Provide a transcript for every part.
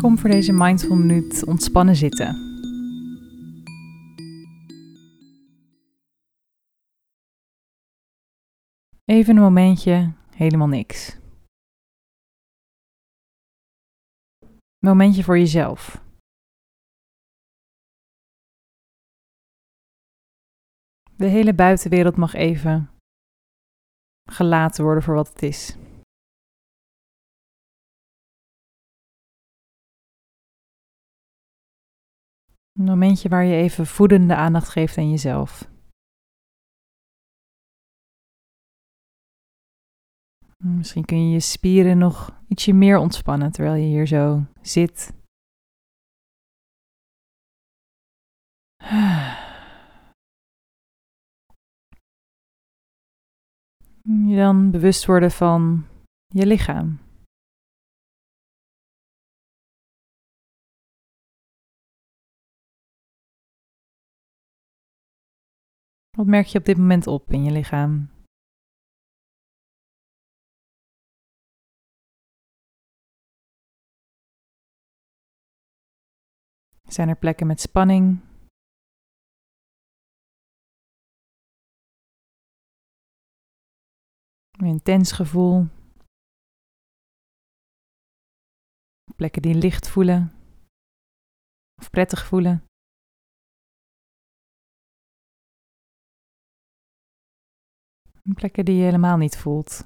Kom voor deze mindful minuut ontspannen zitten. Even een momentje, helemaal niks. Momentje voor jezelf. De hele buitenwereld mag even gelaten worden voor wat het is. Een momentje waar je even voedende aandacht geeft aan jezelf. Misschien kun je je spieren nog ietsje meer ontspannen terwijl je hier zo zit. Je dan bewust worden van je lichaam. Wat merk je op dit moment op in je lichaam? Zijn er plekken met spanning? Een intens gevoel. Plekken die licht voelen of prettig voelen. Plekken die je helemaal niet voelt.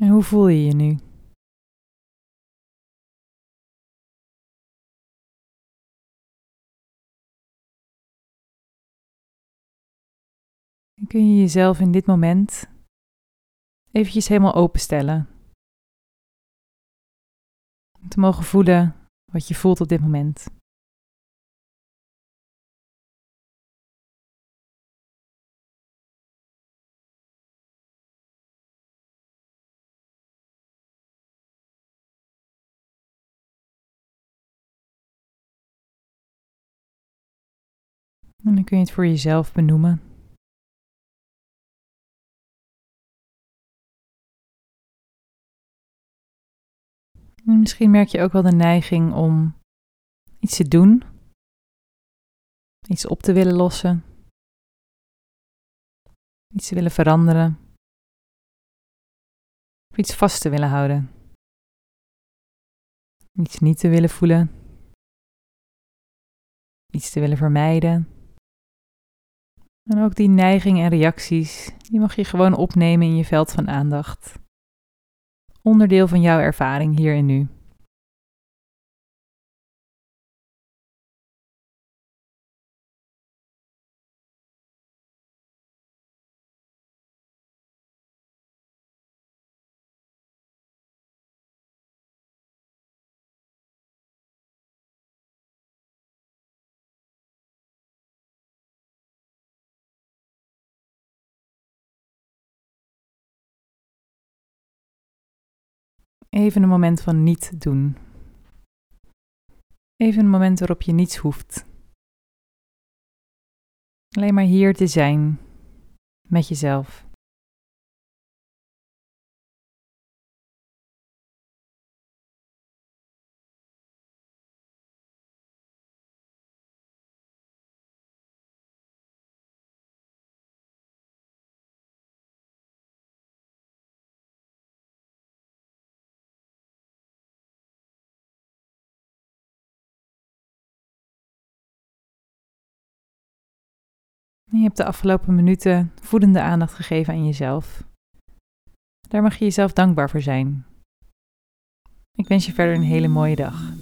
En hoe voel je je nu? Kun je jezelf in dit moment eventjes helemaal openstellen. Om te mogen voelen wat je voelt op dit moment. En dan kun je het voor jezelf benoemen. Misschien merk je ook wel de neiging om iets te doen, iets op te willen lossen, iets te willen veranderen, of iets vast te willen houden, iets niet te willen voelen, iets te willen vermijden. En ook die neigingen en reacties, die mag je gewoon opnemen in je veld van aandacht. Onderdeel van jouw ervaring hier en nu. Even een moment van niet doen. Even een moment waarop je niets hoeft. Alleen maar hier te zijn met jezelf. Je hebt de afgelopen minuten voedende aandacht gegeven aan jezelf. Daar mag je jezelf dankbaar voor zijn. Ik wens je verder een hele mooie dag.